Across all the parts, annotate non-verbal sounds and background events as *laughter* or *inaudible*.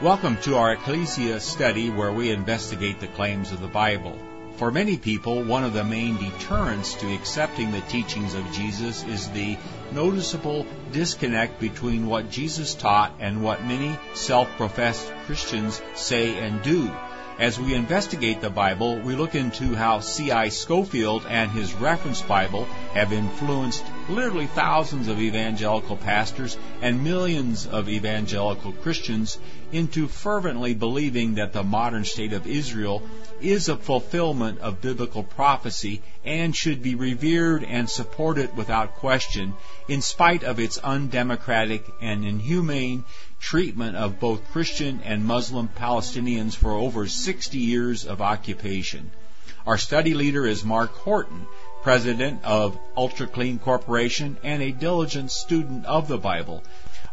Welcome to our Ecclesia study where we investigate the claims of the Bible. For many people, one of the main deterrents to accepting the teachings of Jesus is the noticeable disconnect between what Jesus taught and what many self-professed Christians say and do. As we investigate the Bible, we look into how C.I. Scofield and his reference Bible have influenced literally thousands of evangelical pastors and millions of evangelical Christians into fervently believing that the modern state of Israel is a fulfillment of biblical prophecy and should be revered and supported without question in spite of its undemocratic and inhumane treatment of both Christian and Muslim Palestinians for over 60 years of occupation. Our study leader is Mark Horton, president of Ultra Clean Corporation and a diligent student of the Bible.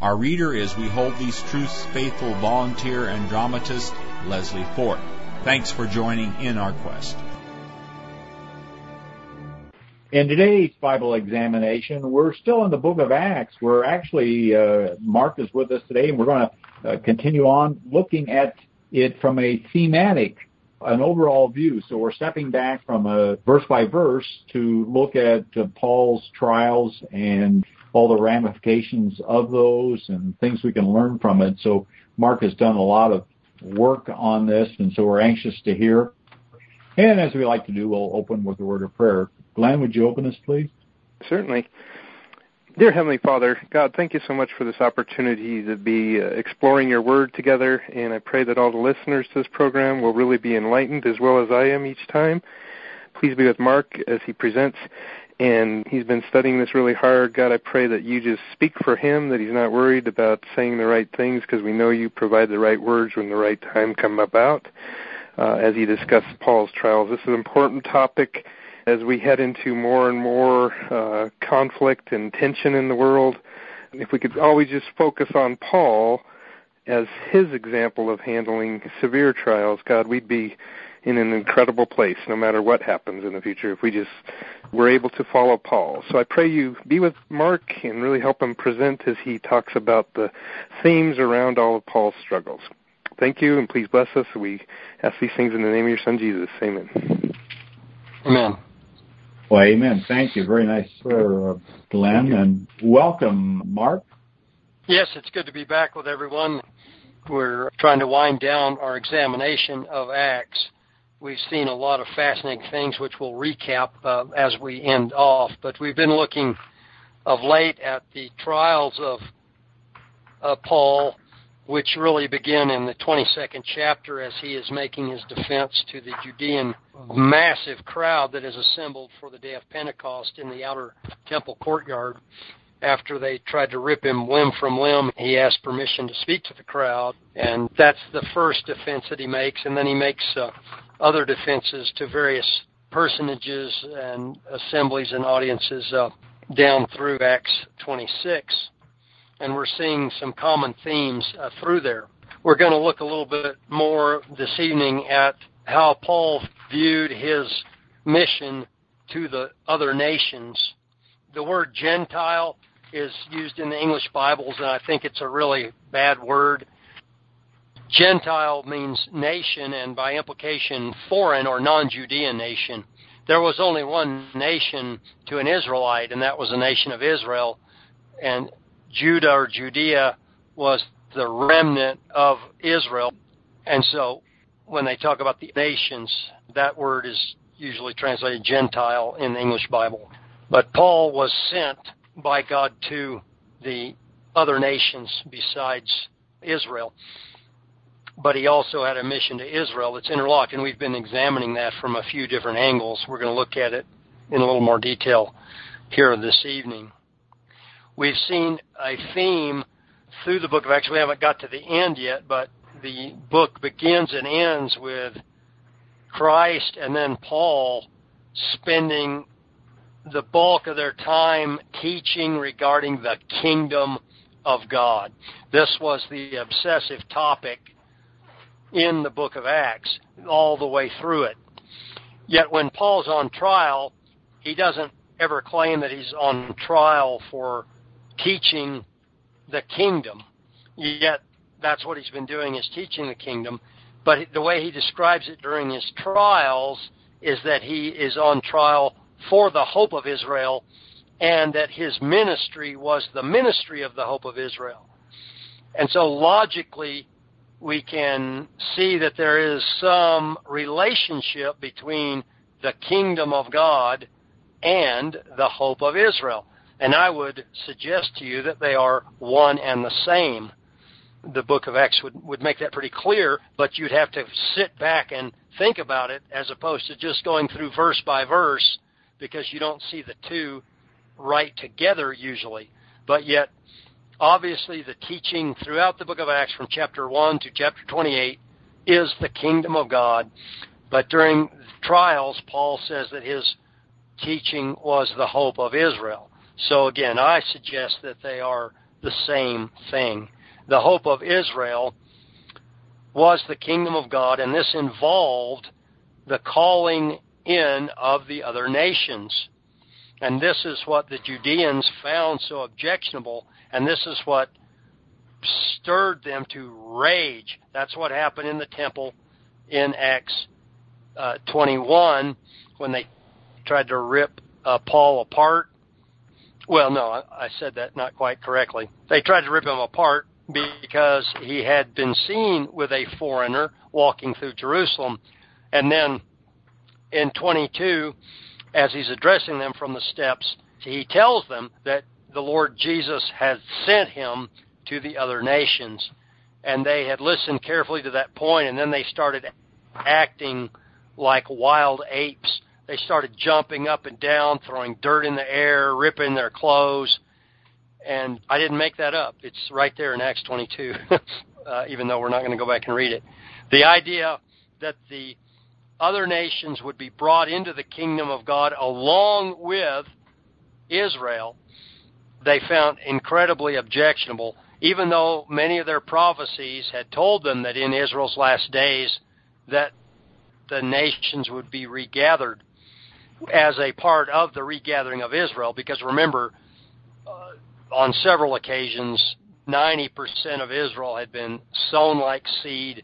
Our reader is We Hold These Truths faithful volunteer and dramatist Leslie Fort. Thanks for joining in our quest. In today's Bible examination, we're still in the book of Acts. We're actually, uh, Mark is with us today, and we're going to uh, continue on looking at it from a thematic, an overall view. So we're stepping back from a verse by verse to look at uh, Paul's trials and all the ramifications of those and things we can learn from it. So Mark has done a lot of work on this, and so we're anxious to hear. And as we like to do, we'll open with a word of prayer. Glenn, would you open us, please? Certainly. Dear Heavenly Father, God, thank you so much for this opportunity to be uh, exploring your word together, and I pray that all the listeners to this program will really be enlightened as well as I am each time. Please be with Mark as he presents, and he's been studying this really hard. God, I pray that you just speak for him, that he's not worried about saying the right things because we know you provide the right words when the right time come about. Uh, as he discusses Paul's trials, this is an important topic as we head into more and more uh, conflict and tension in the world, if we could always just focus on Paul as his example of handling severe trials, God, we'd be in an incredible place no matter what happens in the future if we just were able to follow Paul. So I pray you be with Mark and really help him present as he talks about the themes around all of Paul's struggles. Thank you and please bless us. We ask these things in the name of your son Jesus. Amen. Amen. Well, amen. Thank you. Very nice prayer, uh, Glenn, and welcome, Mark. Yes, it's good to be back with everyone. We're trying to wind down our examination of Acts. We've seen a lot of fascinating things, which we'll recap uh, as we end off. But we've been looking of late at the trials of uh, Paul which really begin in the 22nd chapter as he is making his defense to the Judean massive crowd that is assembled for the day of Pentecost in the outer temple courtyard. After they tried to rip him limb from limb, he asked permission to speak to the crowd, and that's the first defense that he makes, and then he makes uh, other defenses to various personages and assemblies and audiences uh, down through Acts 26 and we're seeing some common themes uh, through there. We're going to look a little bit more this evening at how Paul viewed his mission to the other nations. The word Gentile is used in the English Bibles, and I think it's a really bad word. Gentile means nation, and by implication, foreign or non Judean nation. There was only one nation to an Israelite, and that was the nation of Israel. And Judah or Judea was the remnant of Israel. And so when they talk about the nations, that word is usually translated Gentile in the English Bible. But Paul was sent by God to the other nations besides Israel. But he also had a mission to Israel that's interlocked, and we've been examining that from a few different angles. We're going to look at it in a little more detail here this evening we've seen a theme through the book of Acts. We haven't got to the end yet, but the book begins and ends with Christ and then Paul spending the bulk of their time teaching regarding the kingdom of God. This was the obsessive topic in the book of Acts all the way through it. Yet when Paul's on trial, he doesn't ever claim that he's on trial for teaching the kingdom. Yet that's what he's been doing is teaching the kingdom. But the way he describes it during his trials is that he is on trial for the hope of Israel and that his ministry was the ministry of the hope of Israel. And so logically, we can see that there is some relationship between the kingdom of God and the hope of Israel. And I would suggest to you that they are one and the same. The book of Acts would, would make that pretty clear, but you'd have to sit back and think about it as opposed to just going through verse by verse because you don't see the two right together usually. But yet, obviously, the teaching throughout the book of Acts from chapter 1 to chapter 28 is the kingdom of God. But during trials, Paul says that his teaching was the hope of Israel. So again, I suggest that they are the same thing. The hope of Israel was the kingdom of God, and this involved the calling in of the other nations. And this is what the Judeans found so objectionable, and this is what stirred them to rage. That's what happened in the temple in Acts uh, 21 when they tried to rip uh, Paul apart. Well, no, I, said that not quite correctly. They tried to rip him apart because he had been seen with a foreigner walking through Jerusalem. And then in 22, as he's addressing them from the steps, he tells them that the Lord Jesus had sent him to the other nations. And they had listened carefully to that point, and then they started acting like wild apes. They started jumping up and down, throwing dirt in the air, ripping their clothes. And I didn't make that up. It's right there in Acts 22, *laughs* uh, even though we're not going to go back and read it. The idea that the other nations would be brought into the kingdom of God along with Israel, they found incredibly objectionable, even though many of their prophecies had told them that in Israel's last days that the nations would be regathered as a part of the regathering of Israel. Because remember, uh, on several occasions, 90% of Israel had been sown like seed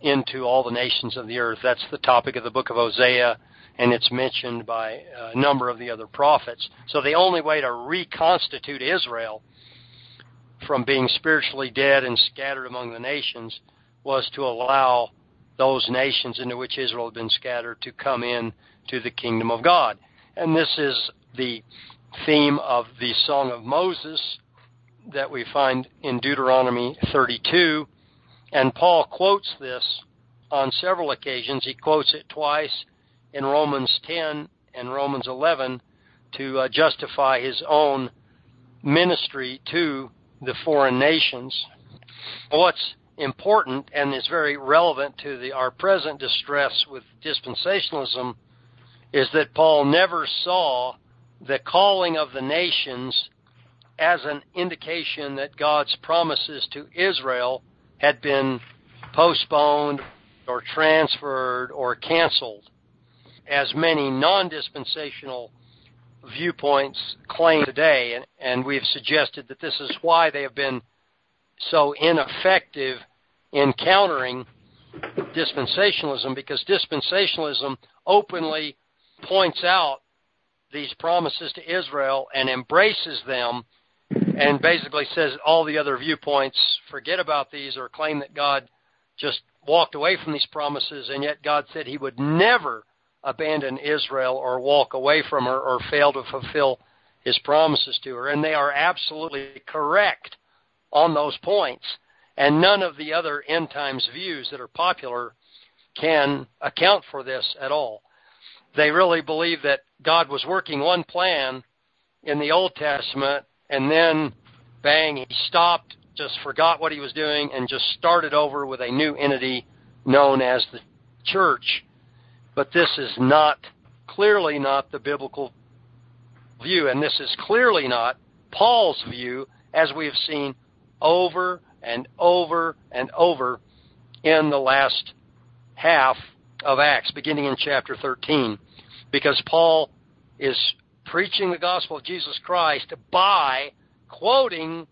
into all the nations of the earth. That's the topic of the book of Hosea, and it's mentioned by a number of the other prophets. So the only way to reconstitute Israel from being spiritually dead and scattered among the nations was to allow those nations into which Israel had been scattered to come in to the kingdom of God. And this is the theme of the Song of Moses that we find in Deuteronomy 32 and Paul quotes this on several occasions. He quotes it twice in Romans 10 and Romans 11 to uh, justify his own ministry to the foreign nations. What's important and is very relevant to the, our present distress with dispensationalism is that Paul never saw the calling of the nations as an indication that God's promises to Israel had been postponed or transferred or canceled, as many non dispensational viewpoints claim today. And, and we've suggested that this is why they have been so ineffective in countering dispensationalism because dispensationalism openly points out these promises to Israel and embraces them and basically says all the other viewpoints forget about these or claim that God just walked away from these promises, and yet God said He would never abandon Israel or walk away from her or fail to fulfill His promises to her. And they are absolutely correct on those points. And none of the other end times views that are popular can account for this at all. They really believe that God was working one plan in the Old Testament and then bang, he stopped, just forgot what he was doing, and just started over with a new entity known as the church. But this is not, clearly not the biblical view, and this is clearly not Paul's view, as we have seen over and over and over in the last half of Acts, beginning in chapter 13, because Paul is preaching the gospel of Jesus Christ by quoting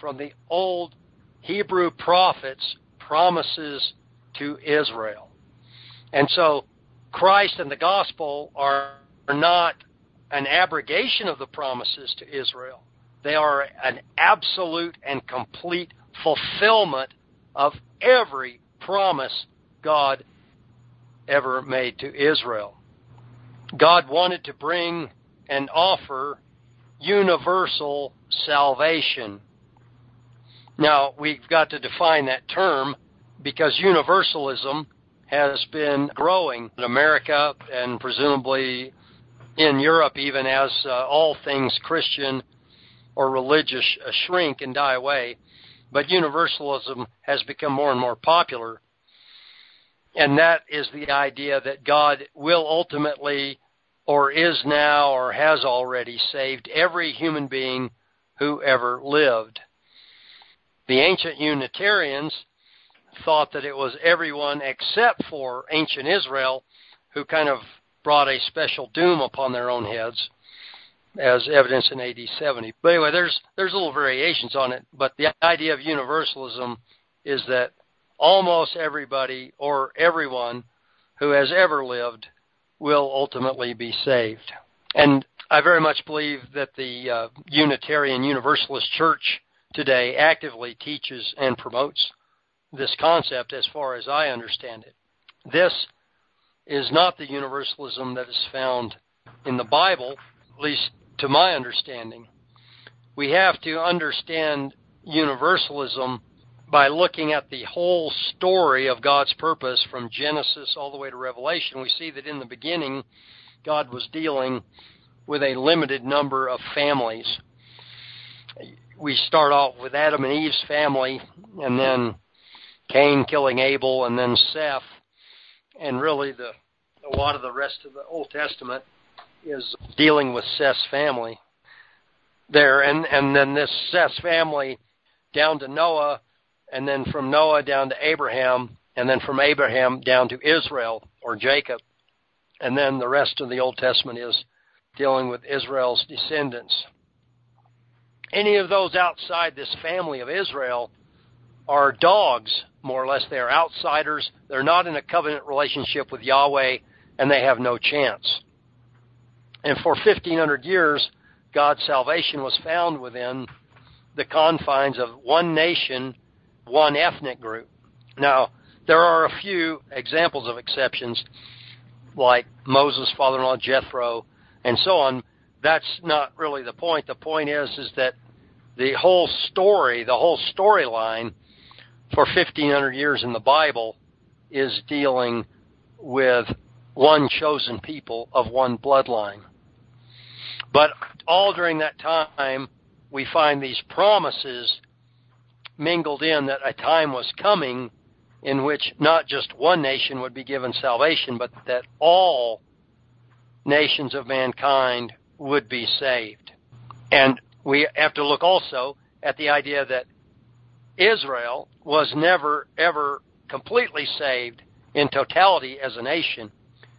from the Old Hebrew prophets promises to Israel. And so Christ and the gospel are, are not an abrogation of the promises to Israel. They are an absolute and complete fulfillment of every promise God ever made to Israel. God wanted to bring and offer universal salvation. Now, we've got to define that term because universalism has been growing in America and presumably in Europe, even as uh, all things Christian or religious shrink and die away. But universalism has become more and more popular. And that is the idea that God will ultimately, or is now, or has already saved every human being who ever lived. The ancient Unitarians thought that it was everyone except for ancient Israel who kind of brought a special doom upon their own heads, as evidenced in AD 70. But anyway, there's there's little variations on it, but the idea of universalism is that almost everybody or everyone who has ever lived will ultimately be saved. And I very much believe that the uh, Unitarian Universalist Church today actively teaches and promotes this concept as far as I understand it. This is not the universalism that is found in the Bible, at least to my understanding. We have to understand universalism by looking at the whole story of God's purpose from Genesis all the way to Revelation. We see that in the beginning, God was dealing with a limited number of families. We start off with Adam and Eve's family, and then Cain killing Abel, and then Seth, and really the a lot of the rest of the Old Testament is dealing with Seth's family there, and and then this Seth's family down to Noah, and then from Noah down to Abraham, and then from Abraham down to Israel or Jacob, and then the rest of the Old Testament is dealing with Israel's descendants. Any of those outside this family of Israel are dogs, more or less. They are outsiders. They're not in a covenant relationship with Yahweh, and they have no chance. And for 1500 years, God's salvation was found within the confines of one nation, one ethnic group. Now, there are a few examples of exceptions, like Moses' father-in-law Jethro, and so on. That's not really the point. The point is, is that the whole story, the whole storyline for 1500 years in the Bible is dealing with one chosen people of one bloodline. But all during that time, we find these promises mingled in that a time was coming in which not just one nation would be given salvation, but that all nations of mankind would be saved. And we have to look also at the idea that Israel was never, ever completely saved in totality as a nation,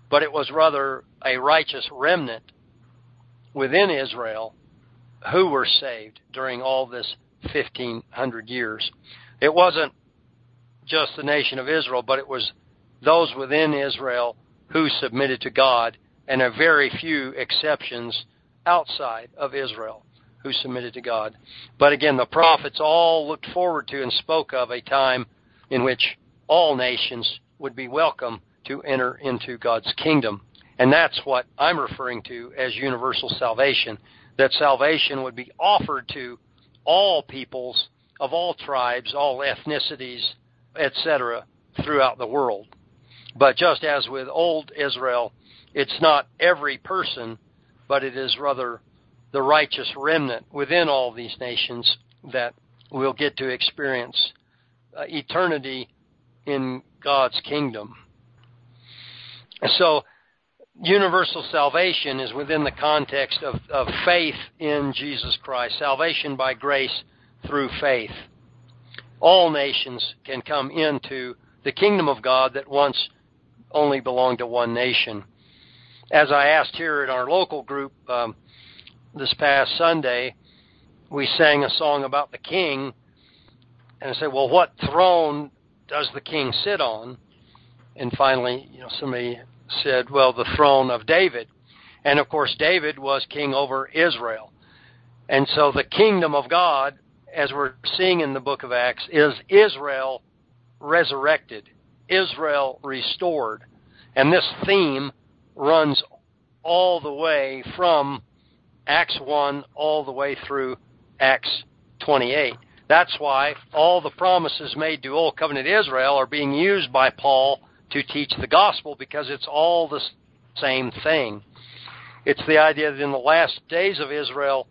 but it was rather a righteous remnant within Israel who were saved during all this 1500 years. It wasn't just the nation of Israel, but it was those within Israel who submitted to God, and a very few exceptions outside of Israel who submitted to God. But again, the prophets all looked forward to and spoke of a time in which all nations would be welcome to enter into God's kingdom. And that's what I'm referring to as universal salvation. That salvation would be offered to all peoples of all tribes, all ethnicities, etc., throughout the world. But just as with old Israel, it's not every person, but it is rather the righteous remnant within all these nations that will get to experience uh, eternity in God's kingdom. So, universal salvation is within the context of, of faith in Jesus Christ, salvation by grace through faith. All nations can come into the kingdom of God that once only belonged to one nation. As I asked here in our local group um, this past Sunday, we sang a song about the king and I said, well, what throne does the king sit on? And finally, you know, somebody said, well, the throne of David. And of course, David was king over Israel. And so the kingdom of God, as we're seeing in the book of Acts, is Israel resurrected, Israel restored. And this theme runs all the way from Acts 1 all the way through Acts 28. That's why all the promises made to Old Covenant Israel are being used by Paul to teach the gospel because it's all the same thing. It's the idea that in the last days of Israel,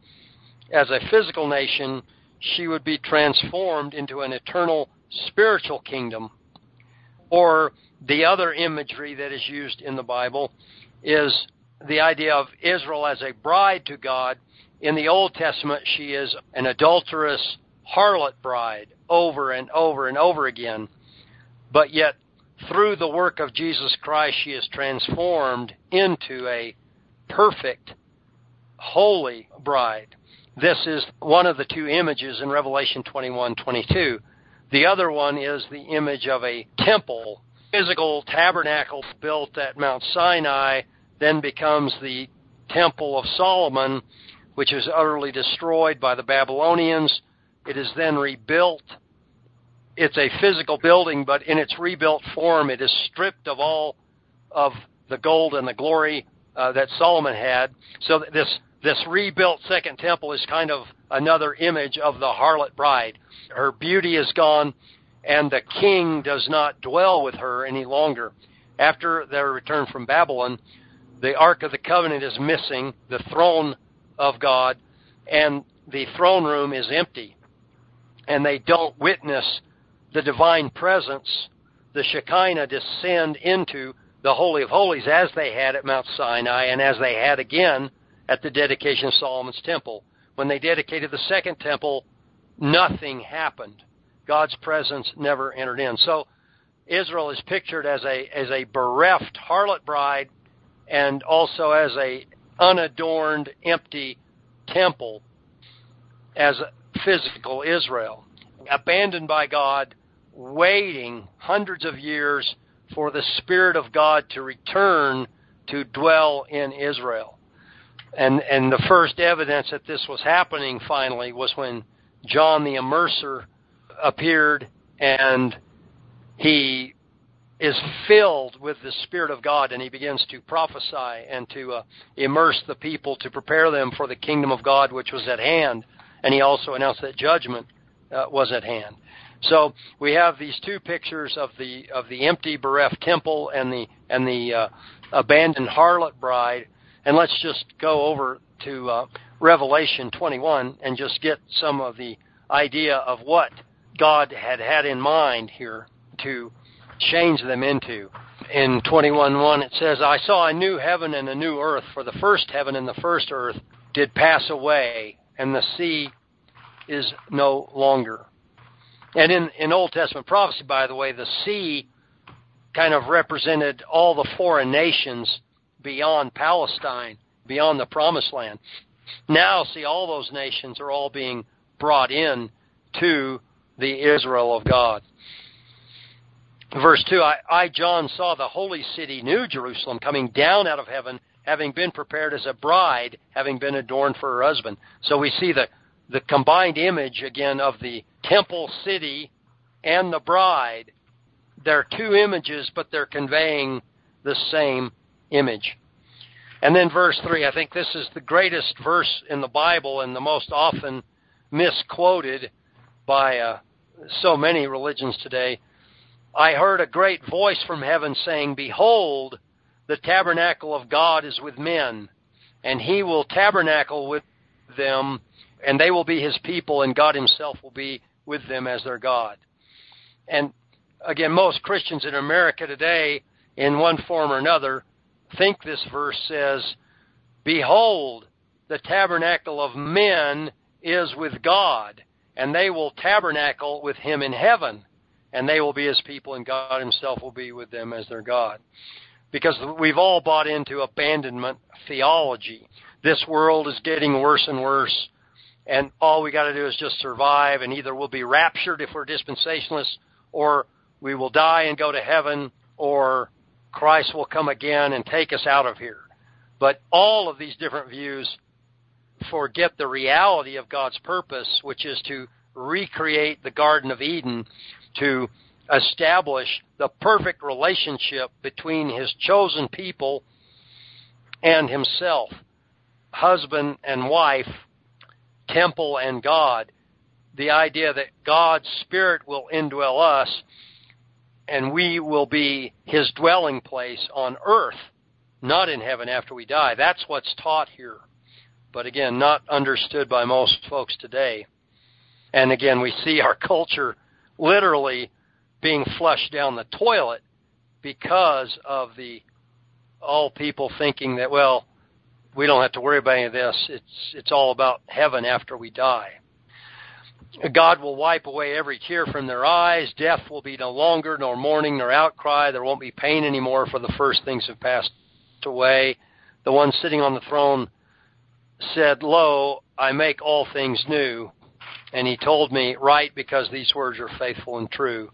as a physical nation, she would be transformed into an eternal spiritual kingdom. Or the other imagery that is used in the Bible is the idea of Israel as a bride to God. In the Old Testament, she is an adulterous harlot bride over and over and over again. But yet, through the work of Jesus Christ, she is transformed into a perfect, holy bride. This is one of the two images in Revelation 21 22. The other one is the image of a temple, physical tabernacle built at Mount Sinai, then becomes the Temple of Solomon, which is utterly destroyed by the Babylonians it is then rebuilt. It's a physical building, but in its rebuilt form, it is stripped of all of the gold and the glory uh, that Solomon had. So this this rebuilt second temple is kind of another image of the harlot bride. Her beauty is gone, and the king does not dwell with her any longer. After their return from Babylon, the Ark of the Covenant is missing, the throne of God, and the throne room is empty and they don't witness the divine presence, the Shekinah descend into the Holy of Holies as they had at Mount Sinai and as they had again at the dedication of Solomon's temple. When they dedicated the second temple, nothing happened. God's presence never entered in. So Israel is pictured as a as a bereft harlot bride and also as a unadorned empty temple as physical Israel, abandoned by God, waiting hundreds of years for the Spirit of God to return to dwell in Israel. And, and the first evidence that this was happening finally was when John the Immerser appeared and he is filled with the Spirit of God and he begins to prophesy and to uh, immerse the people to prepare them for the kingdom of God which was at hand and he also announced that judgment uh, was at hand. So we have these two pictures of the of the empty bereft temple and the and the uh, abandoned harlot bride, and let's just go over to uh, Revelation 21 and just get some of the idea of what God had had in mind here to change them into. In 21:1 it says, "I saw a new heaven and a new earth, for the first heaven and the first earth did pass away, and the sea is no longer. And in, in Old Testament prophecy, by the way, the sea kind of represented all the foreign nations beyond Palestine, beyond the promised land. Now, see, all those nations are all being brought in to the Israel of God. Verse 2 I, I, John, saw the holy city, New Jerusalem, coming down out of heaven having been prepared as a bride, having been adorned for her husband. So we see the, the combined image again of the temple city and the bride. They're two images, but they're conveying the same image. And then verse 3, I think this is the greatest verse in the Bible and the most often misquoted by uh, so many religions today. I heard a great voice from heaven saying, Behold, the tabernacle of God is with men, and he will tabernacle with them, and they will be his people, and God himself will be with them as their God. And again, most Christians in America today, in one form or another, think this verse says, Behold, the tabernacle of men is with God, and they will tabernacle with him in heaven, and they will be his people, and God himself will be with them as their God because we've all bought into abandonment theology. This world is getting worse and worse. And all we got to do is just survive, and either we'll be raptured if we're dispensationalists, or we will die and go to heaven, or Christ will come again and take us out of here. But all of these different views forget the reality of God's purpose, which is to recreate the Garden of Eden, to establish the perfect relationship between His chosen people and Himself, husband and wife, temple and God. The idea that God's Spirit will indwell us and we will be His dwelling place on earth, not in heaven after we die. That's what's taught here but again, not understood by most folks today. And again, we see our *laughs* culture literally being flushed down the toilet because of the all people thinking that well, we don't have to worry about any of this. It's it's all about heaven after we die. God will wipe away every tear from their eyes. Death will be no longer, nor mourning, nor outcry. There won't be pain anymore, for the first things have passed away. The one sitting on the throne said, Lo, I make all things new. And he told me, Write, because these words are faithful and true.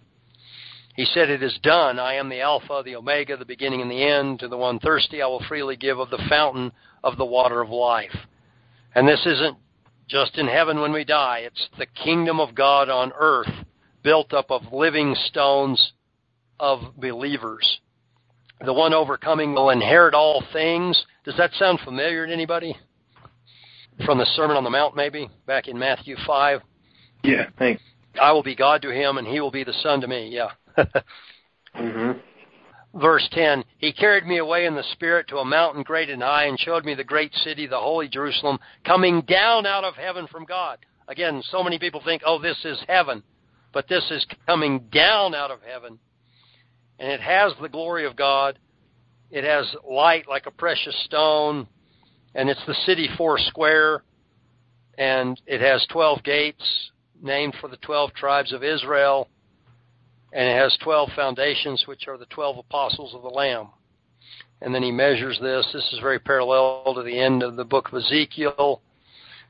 He said, It is done. I am the Alpha, the Omega, the beginning and the end. To the one thirsty, I will freely give of the fountain of the water of life. And this isn't just in heaven when we die, it's the kingdom of God on earth, built up of living stones of believers. The one overcoming will inherit all things. Does that sound familiar to anybody? from the Sermon on the Mount, maybe back in Matthew five. Yeah, thanks. I will be God to him, and he will be the son to me. Yeah. *laughs* mm-hmm. Verse 10 He carried me away in the Spirit to a mountain great and high, and showed me the great city, the holy Jerusalem, coming down out of heaven from God. Again, so many people think, oh, this is heaven. But this is coming down out of heaven. And it has the glory of God. It has light like a precious stone, and it's the city four square, and it has 12 gates named for the 12 tribes of Israel, and it has 12 foundations, which are the 12 apostles of the Lamb. And then he measures this. This is very parallel to the end of the book of Ezekiel.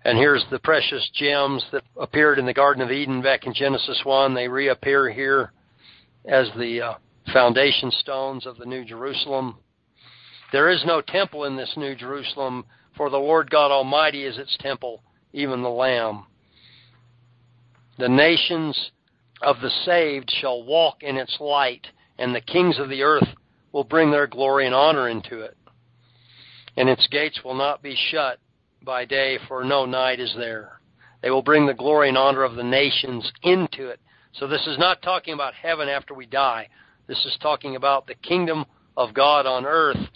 And here's the precious gems that appeared in the Garden of Eden back in Genesis 1. They reappear here as the uh, foundation stones of the New Jerusalem. There is no temple in this New Jerusalem, for the Lord God Almighty is its temple, even the Lamb. The nations of the saved shall walk in its light, and the kings of the earth will bring their glory and honor into it. And its gates will not be shut by day, for no night is there. They will bring the glory and honor of the nations into it. So this is not talking about heaven after we die. This is talking about the kingdom of God on earth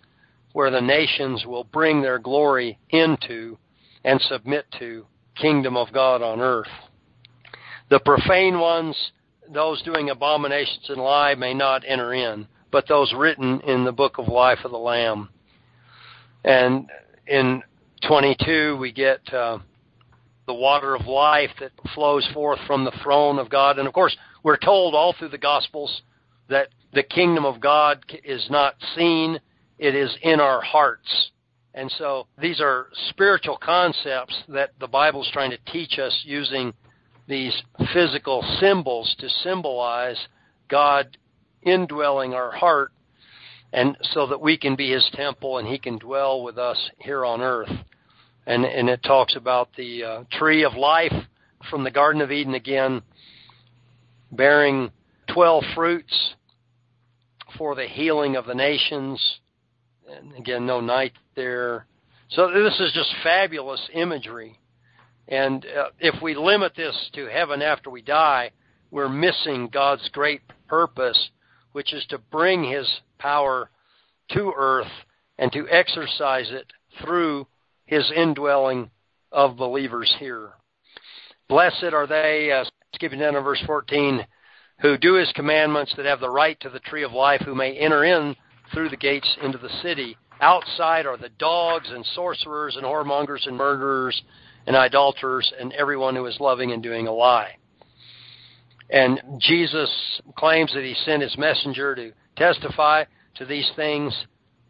where the nations will bring their glory into and submit to kingdom of God on earth. The profane ones, those doing abominations and lie, may not enter in, but those written in the book of life of the Lamb. And in 22, we get uh, the water of life that flows forth from the throne of God. And of course, we're told all through the Gospels that the kingdom of God is not seen, it is in our hearts. And so these are spiritual concepts that the Bible is trying to teach us using these physical symbols to symbolize God indwelling our heart and so that we can be his temple and he can dwell with us here on earth. And, and it talks about the uh, tree of life from the Garden of Eden again, bearing 12 fruits for the healing of the nations, and again, no night there. So this is just fabulous imagery. And uh, if we limit this to heaven after we die, we're missing God's great purpose, which is to bring His power to earth and to exercise it through His indwelling of believers here. Blessed are they, uh, skipping down to verse 14, who do His commandments, that have the right to the tree of life, who may enter in through the gates into the city. Outside are the dogs and sorcerers and whoremongers and murderers and idolaters and everyone who is loving and doing a lie. And Jesus claims that he sent his messenger to testify to these things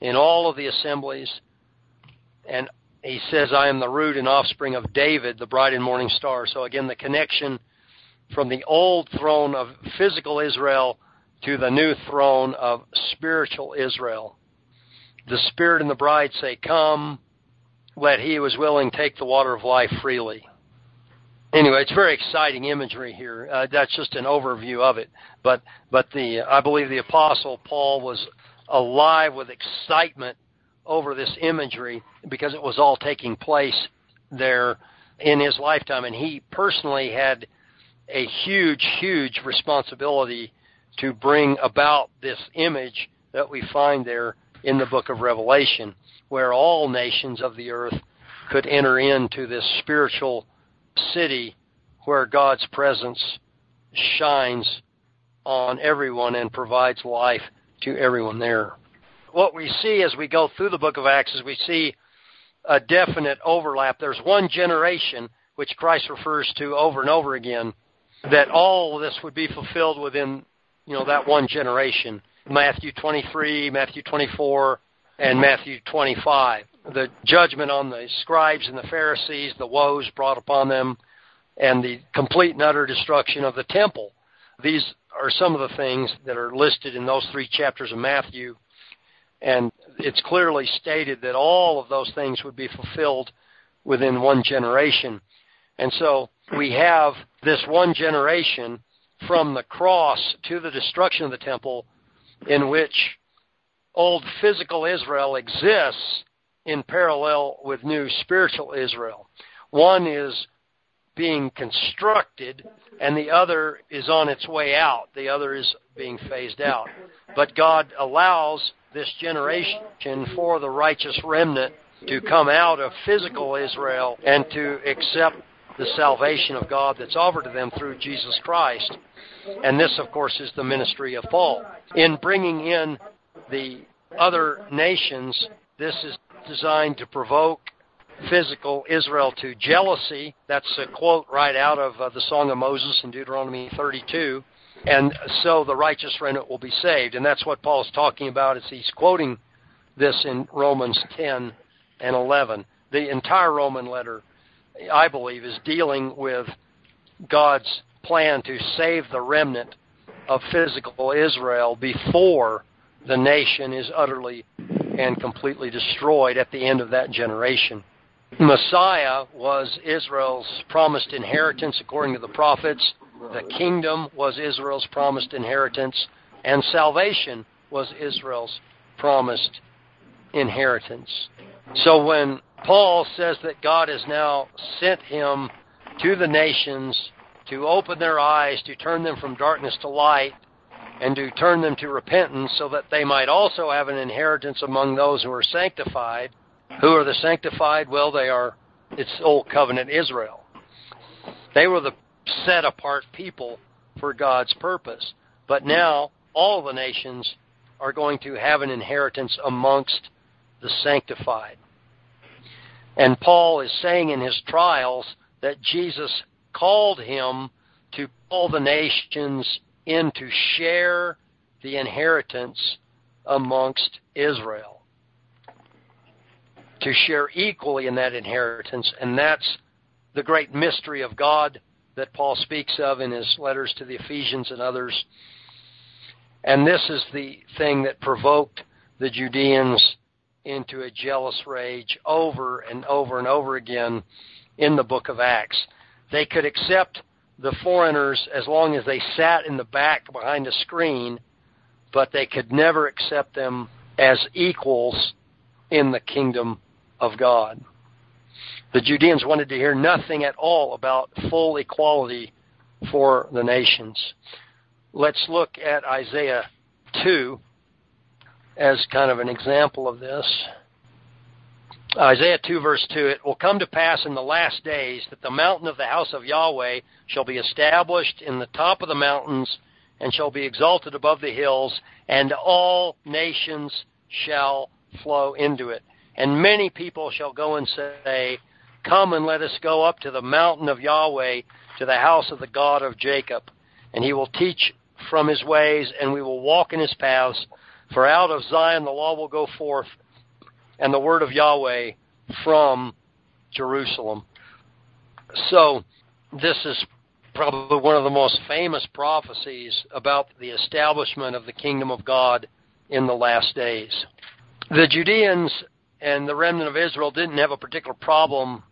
in all of the assemblies. And he says, I am the root and offspring of David, the bright and morning star. So again, the connection from the old throne of physical Israel to the new throne of spiritual Israel. The Spirit and the bride say, Come, let he is willing to take the water of life freely. Anyway, it's very exciting imagery here. Uh, that's just an overview of it. But but the I believe the apostle Paul was alive with excitement over this imagery because it was all taking place there in his lifetime, and he personally had a huge, huge responsibility to bring about this image that we find there in the book of Revelation, where all nations of the earth could enter into this spiritual city where God's presence shines on everyone and provides life to everyone there. What we see as we go through the book of Acts is we see a definite overlap. There's one generation which Christ refers to over and over again that all of this would be fulfilled within you know that one generation. Matthew 23, Matthew 24, and Matthew 25. The judgment on the scribes and the Pharisees, the woes brought upon them, and the complete and utter destruction of the temple. These are some of the things that are listed in those three chapters of Matthew. And it's clearly stated that all of those things would be fulfilled within one generation. And so we have this one generation from the cross to the destruction of the temple in which old physical Israel exists in parallel with new spiritual Israel. One is being constructed and the other is on its way out. The other is being phased out. But God allows this generation for the righteous remnant to come out of physical Israel and to accept the salvation of God that's offered to them through Jesus Christ. And this, of course, is the ministry of Paul. In bringing in the other nations, this is designed to provoke physical Israel to jealousy. That's a quote right out of uh, the Song of Moses in Deuteronomy 32. And so the righteous remnant will be saved. And that's what Paul is talking about as he's quoting this in Romans 10 and 11. The entire Roman letter, I believe, is dealing with God's plan to save the remnant of physical Israel before the nation is utterly and completely destroyed at the end of that generation. Messiah was Israel's promised inheritance according to the prophets. The kingdom was Israel's promised inheritance. And salvation was Israel's promised inheritance. So when Paul says that God has now sent him to the nations to open their eyes, to turn them from darkness to light, and to turn them to repentance so that they might also have an inheritance among those who are sanctified, who are the sanctified? Well, they are, it's Old Covenant Israel. They were the set apart people for God's purpose. But now, all the nations are going to have an inheritance amongst the sanctified. And Paul is saying in his trials that Jesus called him to all the nations in to share the inheritance amongst Israel to share equally in that inheritance. And that's the great mystery of God that Paul speaks of in his letters to the Ephesians and others. And this is the thing that provoked the Judeans into a jealous rage over and over and over again in the book of Acts. They could accept the foreigners as long as they sat in the back behind a screen, but they could never accept them as equals in the kingdom of God. The Judeans wanted to hear nothing at all about full equality for the nations. Let's look at Isaiah 2 as kind of an example of this. Isaiah 2 verse 2, it will come to pass in the last days that the mountain of the house of Yahweh shall be established in the top of the mountains and shall be exalted above the hills, and all nations shall flow into it. And many people shall go and say, Come and let us go up to the mountain of Yahweh, to the house of the God of Jacob. And he will teach from his ways, and we will walk in his paths. For out of Zion the law will go forth, and the word of Yahweh from Jerusalem. So, this is probably one of the most famous prophecies about the establishment of the kingdom of God in the last days. The Judeans and the remnant of Israel didn't have a particular problem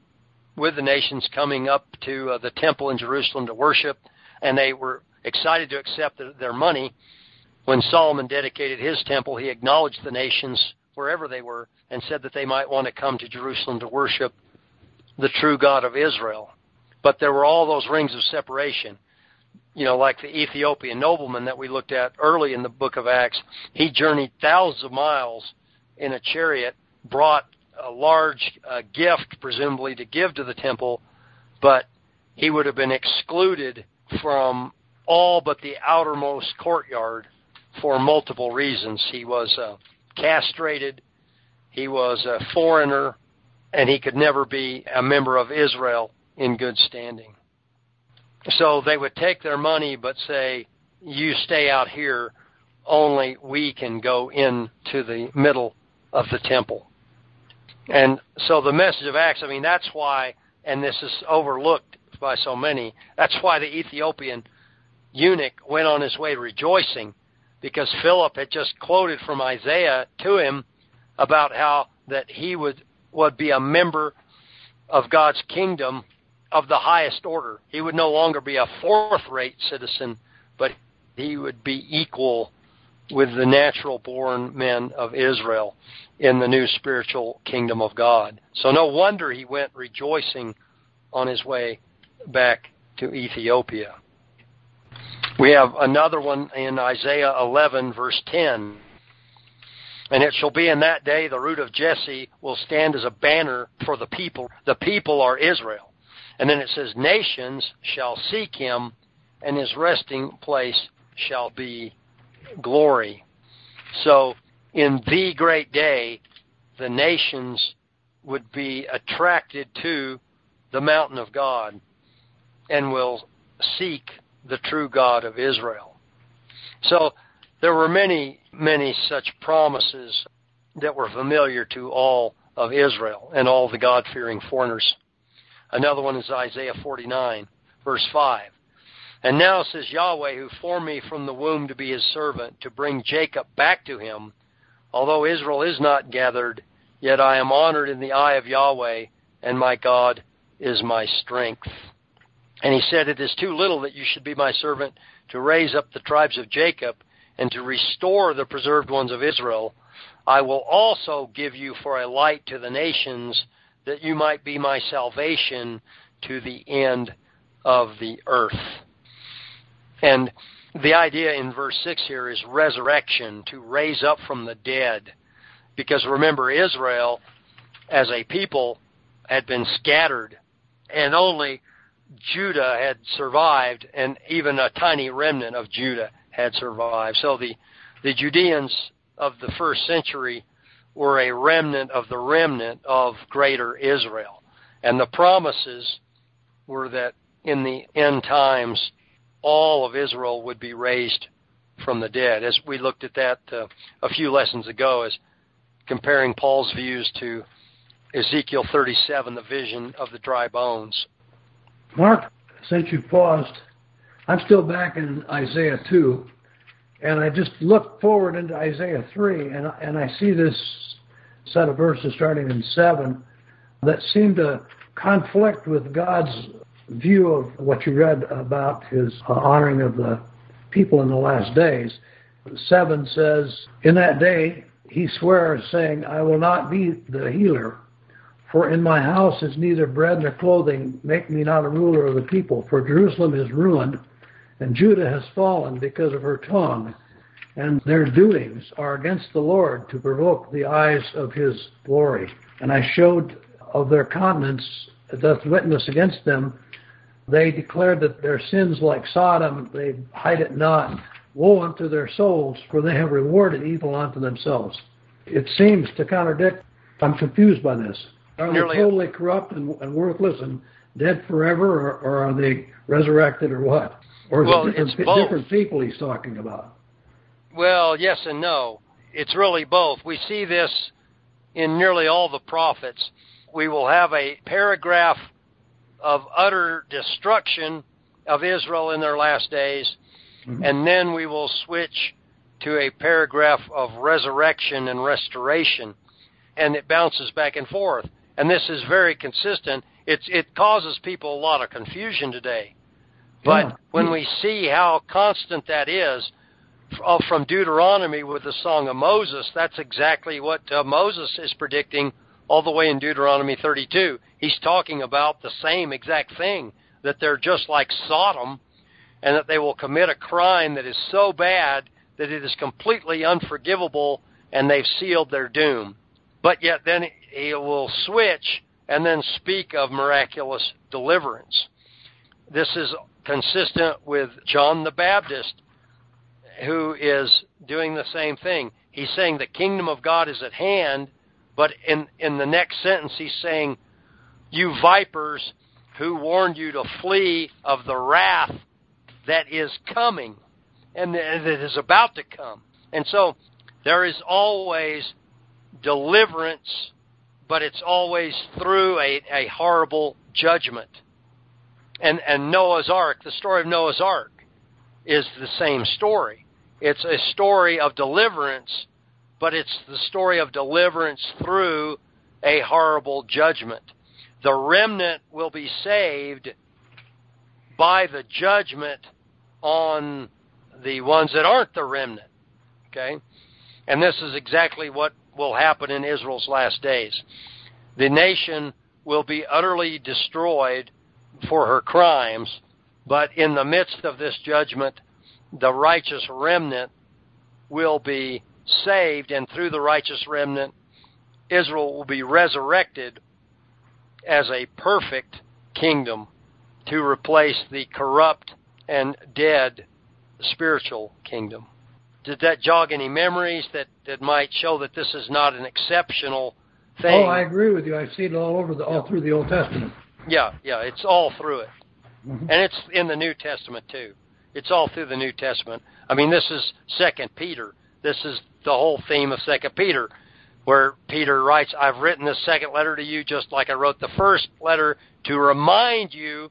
with the nations coming up to uh, the temple in Jerusalem to worship, and they were excited to accept their money. When Solomon dedicated his temple, he acknowledged the nations wherever they were and said that they might want to come to Jerusalem to worship the true God of Israel. But there were all those rings of separation. You know, like the Ethiopian nobleman that we looked at early in the book of Acts. He journeyed thousands of miles in a chariot, brought a large uh, gift, presumably to give to the temple, but he would have been excluded from all but the outermost courtyard for multiple reasons. He was uh, castrated, he was a foreigner, and he could never be a member of Israel in good standing. So they would take their money but say, You stay out here, only we can go into the middle of the temple. And so the message of Acts, I mean, that's why, and this is overlooked by so many, that's why the Ethiopian eunuch went on his way rejoicing because Philip had just quoted from Isaiah to him about how that he would would be a member of God's kingdom of the highest order. He would no longer be a fourth rate citizen, but he would be equal with the natural born men of Israel in the new spiritual kingdom of God. So no wonder he went rejoicing on his way back to Ethiopia. We have another one in Isaiah 11, verse 10. And it shall be in that day the root of Jesse will stand as a banner for the people. The people are Israel. And then it says, Nations shall seek him, and his resting place shall be glory. So, in the great day, the nations would be attracted to the mountain of God and will seek the true God of Israel. So there were many, many such promises that were familiar to all of Israel and all the God fearing foreigners. Another one is Isaiah 49, verse 5. And now says Yahweh, who formed me from the womb to be his servant, to bring Jacob back to him. Although Israel is not gathered, yet I am honored in the eye of Yahweh, and my God is my strength. And he said, It is too little that you should be my servant to raise up the tribes of Jacob and to restore the preserved ones of Israel. I will also give you for a light to the nations, that you might be my salvation to the end of the earth. And the idea in verse 6 here is resurrection, to raise up from the dead. Because remember, Israel as a people had been scattered, and only Judah had survived, and even a tiny remnant of Judah had survived. So the, the Judeans of the first century were a remnant of the remnant of greater Israel. And the promises were that in the end times, all of Israel would be raised from the dead. As we looked at that uh, a few lessons ago, as comparing Paul's views to Ezekiel 37, the vision of the dry bones. Mark, since you paused, I'm still back in Isaiah 2, and I just look forward into Isaiah 3, and, and I see this set of verses starting in 7 that seem to conflict with God's view of what you read about his honoring of the people in the last days. 7 says, In that day he swears, saying, I will not be the healer for in my house is neither bread nor clothing. Make me not a ruler of the people. For Jerusalem is ruined, and Judah has fallen because of her tongue. And their doings are against the Lord to provoke the eyes of his glory. And I showed of their countenance doth witness against them. They declared that their sins like Sodom, they hide it not. Woe unto their souls, for they have rewarded evil unto themselves. It seems to contradict. I'm confused by this. Are they totally corrupt and, and, worthless and dead forever, or, or, are they resurrected, or what? Or is well, it different, it's different people he's talking about? Well, yes and no. It's really both. We see this in nearly all the prophets. we will have a paragraph of utter destruction of Israel in their last days, mm-hmm. and then we will switch to a paragraph of resurrection and restoration, and it bounces back and forth. And this is very consistent. It's, it causes people a lot of confusion today. But yeah. when we see how constant that is, uh, from Deuteronomy with the Song of Moses, that's exactly what uh, Moses is predicting all the way in Deuteronomy 32. He's talking about the same exact thing that they're just like Sodom and that they will commit a crime that is so bad that it is completely unforgivable and they've sealed their doom. But yet then he will switch and then speak of miraculous deliverance. This is consistent with John the Baptist, who is doing the same thing. He's saying the kingdom of God is at hand, but in, in the next sentence, he's saying, You vipers who warned you to flee of the wrath that is coming and that is about to come. And so there is always deliverance, but it's always through a, a horrible judgment. And, and Noah's Ark, the story of Noah's Ark, is the same story. It's a story of deliverance, but it's the story of deliverance through a horrible judgment. The remnant will be saved by the judgment on the ones that aren't the remnant. Okay? And this is exactly what will happen in Israel's last days. The nation will be utterly destroyed for her crimes, but in the midst of this judgment, the righteous remnant will be saved, and through the righteous remnant, Israel will be resurrected as a perfect kingdom to replace the corrupt and dead spiritual kingdom. Did that jog any memories that, that might show that this is not an exceptional thing? Oh, I agree with you. I see it all over the all through the Old Testament. Yeah, yeah, it's all through it, mm-hmm. and it's in the New Testament too. It's all through the New Testament. I mean, this is Second Peter. This is the whole theme of Second Peter, where Peter writes, "I've written this second letter to you just like I wrote the first letter to remind you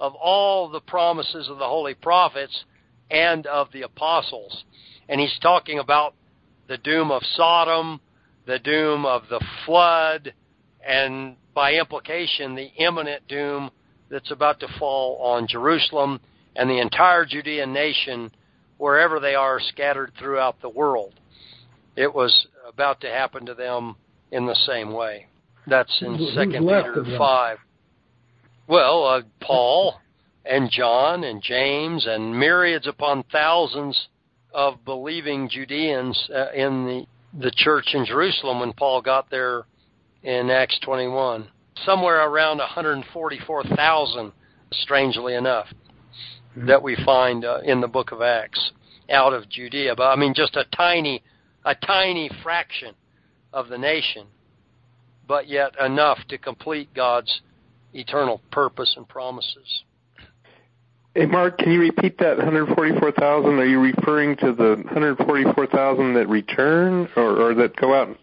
of all the promises of the holy prophets and of the apostles." And he's talking about the doom of Sodom, the doom of the flood, and by implication, the imminent doom that's about to fall on Jerusalem and the entire Judean nation, wherever they are scattered throughout the world. It was about to happen to them in the same way. That's in Second Peter five. Well, uh, Paul and John and James and myriads upon thousands of believing Judeans uh, in the the church in Jerusalem when Paul got there in Acts 21. Somewhere around 144,000, strangely enough, mm-hmm. that we find uh, in the book of Acts out of Judea. But I mean, just a tiny, a tiny fraction of the nation, but yet enough to complete God's eternal purpose and promises. Hey, Mark, can you repeat that 144,000? Are you referring to the 144,000 that return or, or that go out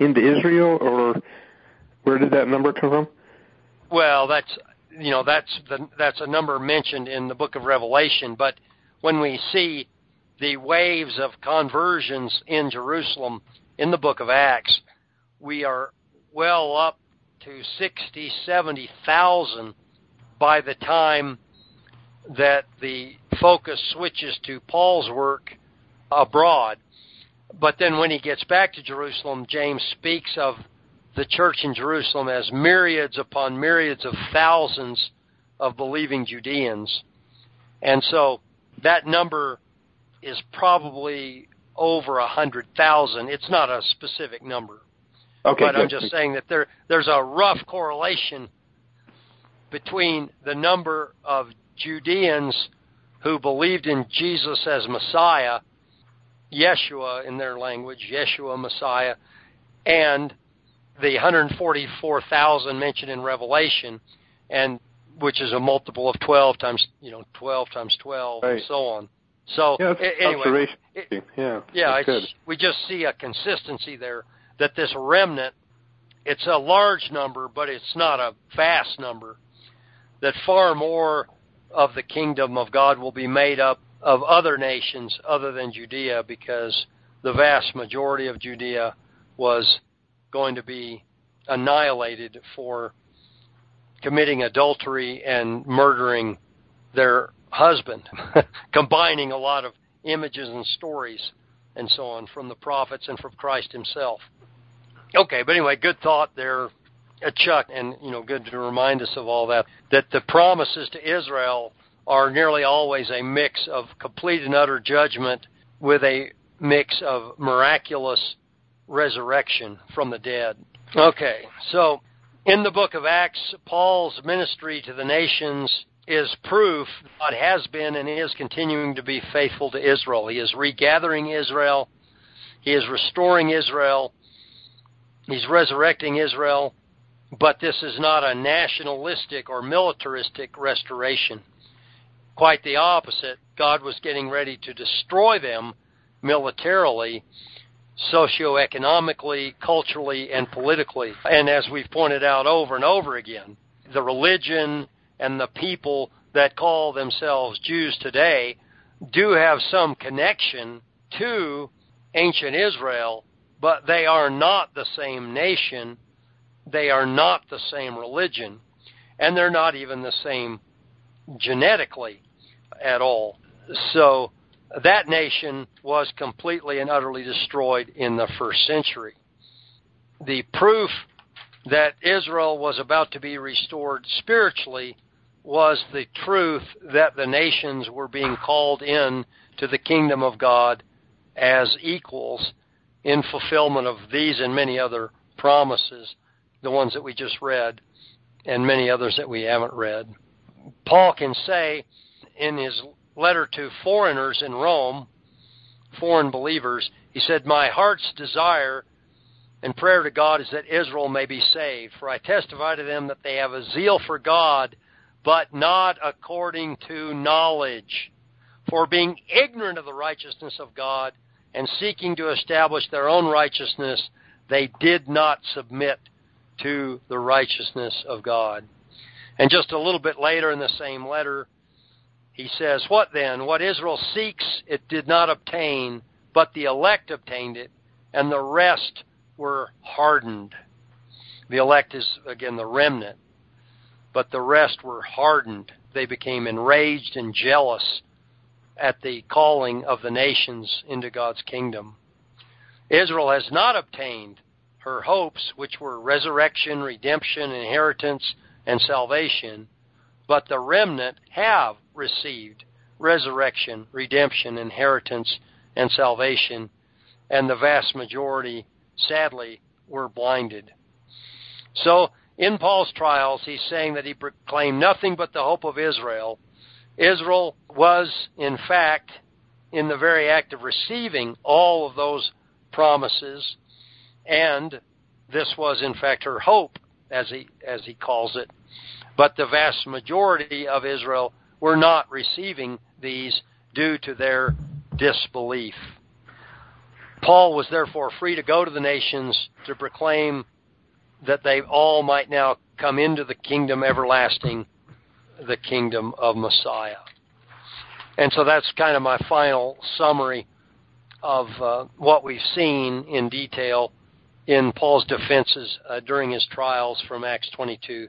into Israel, or where did that number come from? Well, that's you know that's the that's a number mentioned in the book of Revelation, but when we see the waves of conversions in Jerusalem in the book of Acts, we are well up to 60, 70,000 by the time that the focus switches to Paul's work abroad. But then when he gets back to Jerusalem, James speaks of the church in Jerusalem as myriads upon myriads of thousands of believing Judeans. And so that number is probably over a hundred thousand. It's not a specific number. Okay, but good. I'm just saying that there there's a rough correlation between the number of Judeans who believed in Jesus as Messiah, Yeshua in their language, Yeshua Messiah, and the 144,000 mentioned in Revelation, and which is a multiple of 12 times, you know, 12 times 12, right. and so on. So yeah, anyway, it, yeah, yeah, we just see a consistency there that this remnant it's a large number, but it's not a vast number. That far more of the kingdom of God will be made up of other nations other than Judea because the vast majority of Judea was going to be annihilated for committing adultery and murdering their husband, *laughs* combining a lot of images and stories and so on from the prophets and from Christ himself. Okay, but anyway, good thought there, Uh, Chuck, and you know, good to remind us of all that. That the promises to Israel are nearly always a mix of complete and utter judgment with a mix of miraculous resurrection from the dead. Okay, so in the book of Acts, Paul's ministry to the nations is proof God has been and is continuing to be faithful to Israel. He is regathering Israel. He is restoring Israel. He's resurrecting Israel. But this is not a nationalistic or militaristic restoration. Quite the opposite. God was getting ready to destroy them militarily, socioeconomically, culturally, and politically. And as we've pointed out over and over again, the religion and the people that call themselves Jews today do have some connection to ancient Israel, but they are not the same nation. They are not the same religion. And they're not even the same genetically at all. So that nation was completely and utterly destroyed in the first century. The proof that Israel was about to be restored spiritually was the truth that the nations were being called in to the kingdom of God as equals in fulfillment of these and many other promises, the ones that we just read, and many others that we haven't read. Paul can say in his letter to foreigners in Rome, foreign believers, he said, My heart's desire and prayer to God is that Israel may be saved. For I testify to them that they have a zeal for God but not according to knowledge. For being ignorant of the righteousness of God and seeking to establish their own righteousness, they did not submit to the righteousness of God. And just a little bit later in the same letter, he says, What then? What Israel seeks, it did not obtain, but the elect obtained it, and the rest were hardened. The elect is, again, the remnant but the rest were hardened. They became enraged and jealous at the calling of the nations into God's kingdom. Israel has not obtained her hopes, which were resurrection, redemption, inheritance, and salvation, but the remnant have received resurrection, redemption, inheritance, and salvation, and the vast majority, sadly, were blinded. So in Paul's trials, he's saying that he proclaimed nothing but the hope of Israel. Israel was, in fact, in the very act of receiving all of those promises, and this was, in fact, her hope, as he, as he calls it. But the vast majority of Israel were not receiving these due to their disbelief. Paul was therefore free to go to the nations to proclaim that they all might now come into the kingdom everlasting, the kingdom of Messiah. And so that's kind of my final summary of uh, what we've seen in detail in Paul's defenses uh, during his trials from Acts 22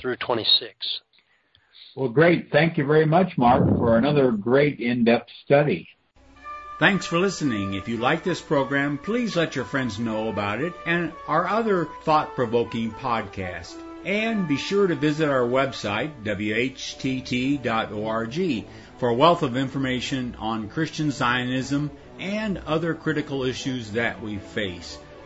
through 26. Well, great. Thank you very much, Mark, for another great in-depth study. Thanks for listening. If you like this program, please let your friends know about it and our other thought provoking podcast. And be sure to visit our website, whtt.org, for a wealth of information on Christian Zionism and other critical issues that we face.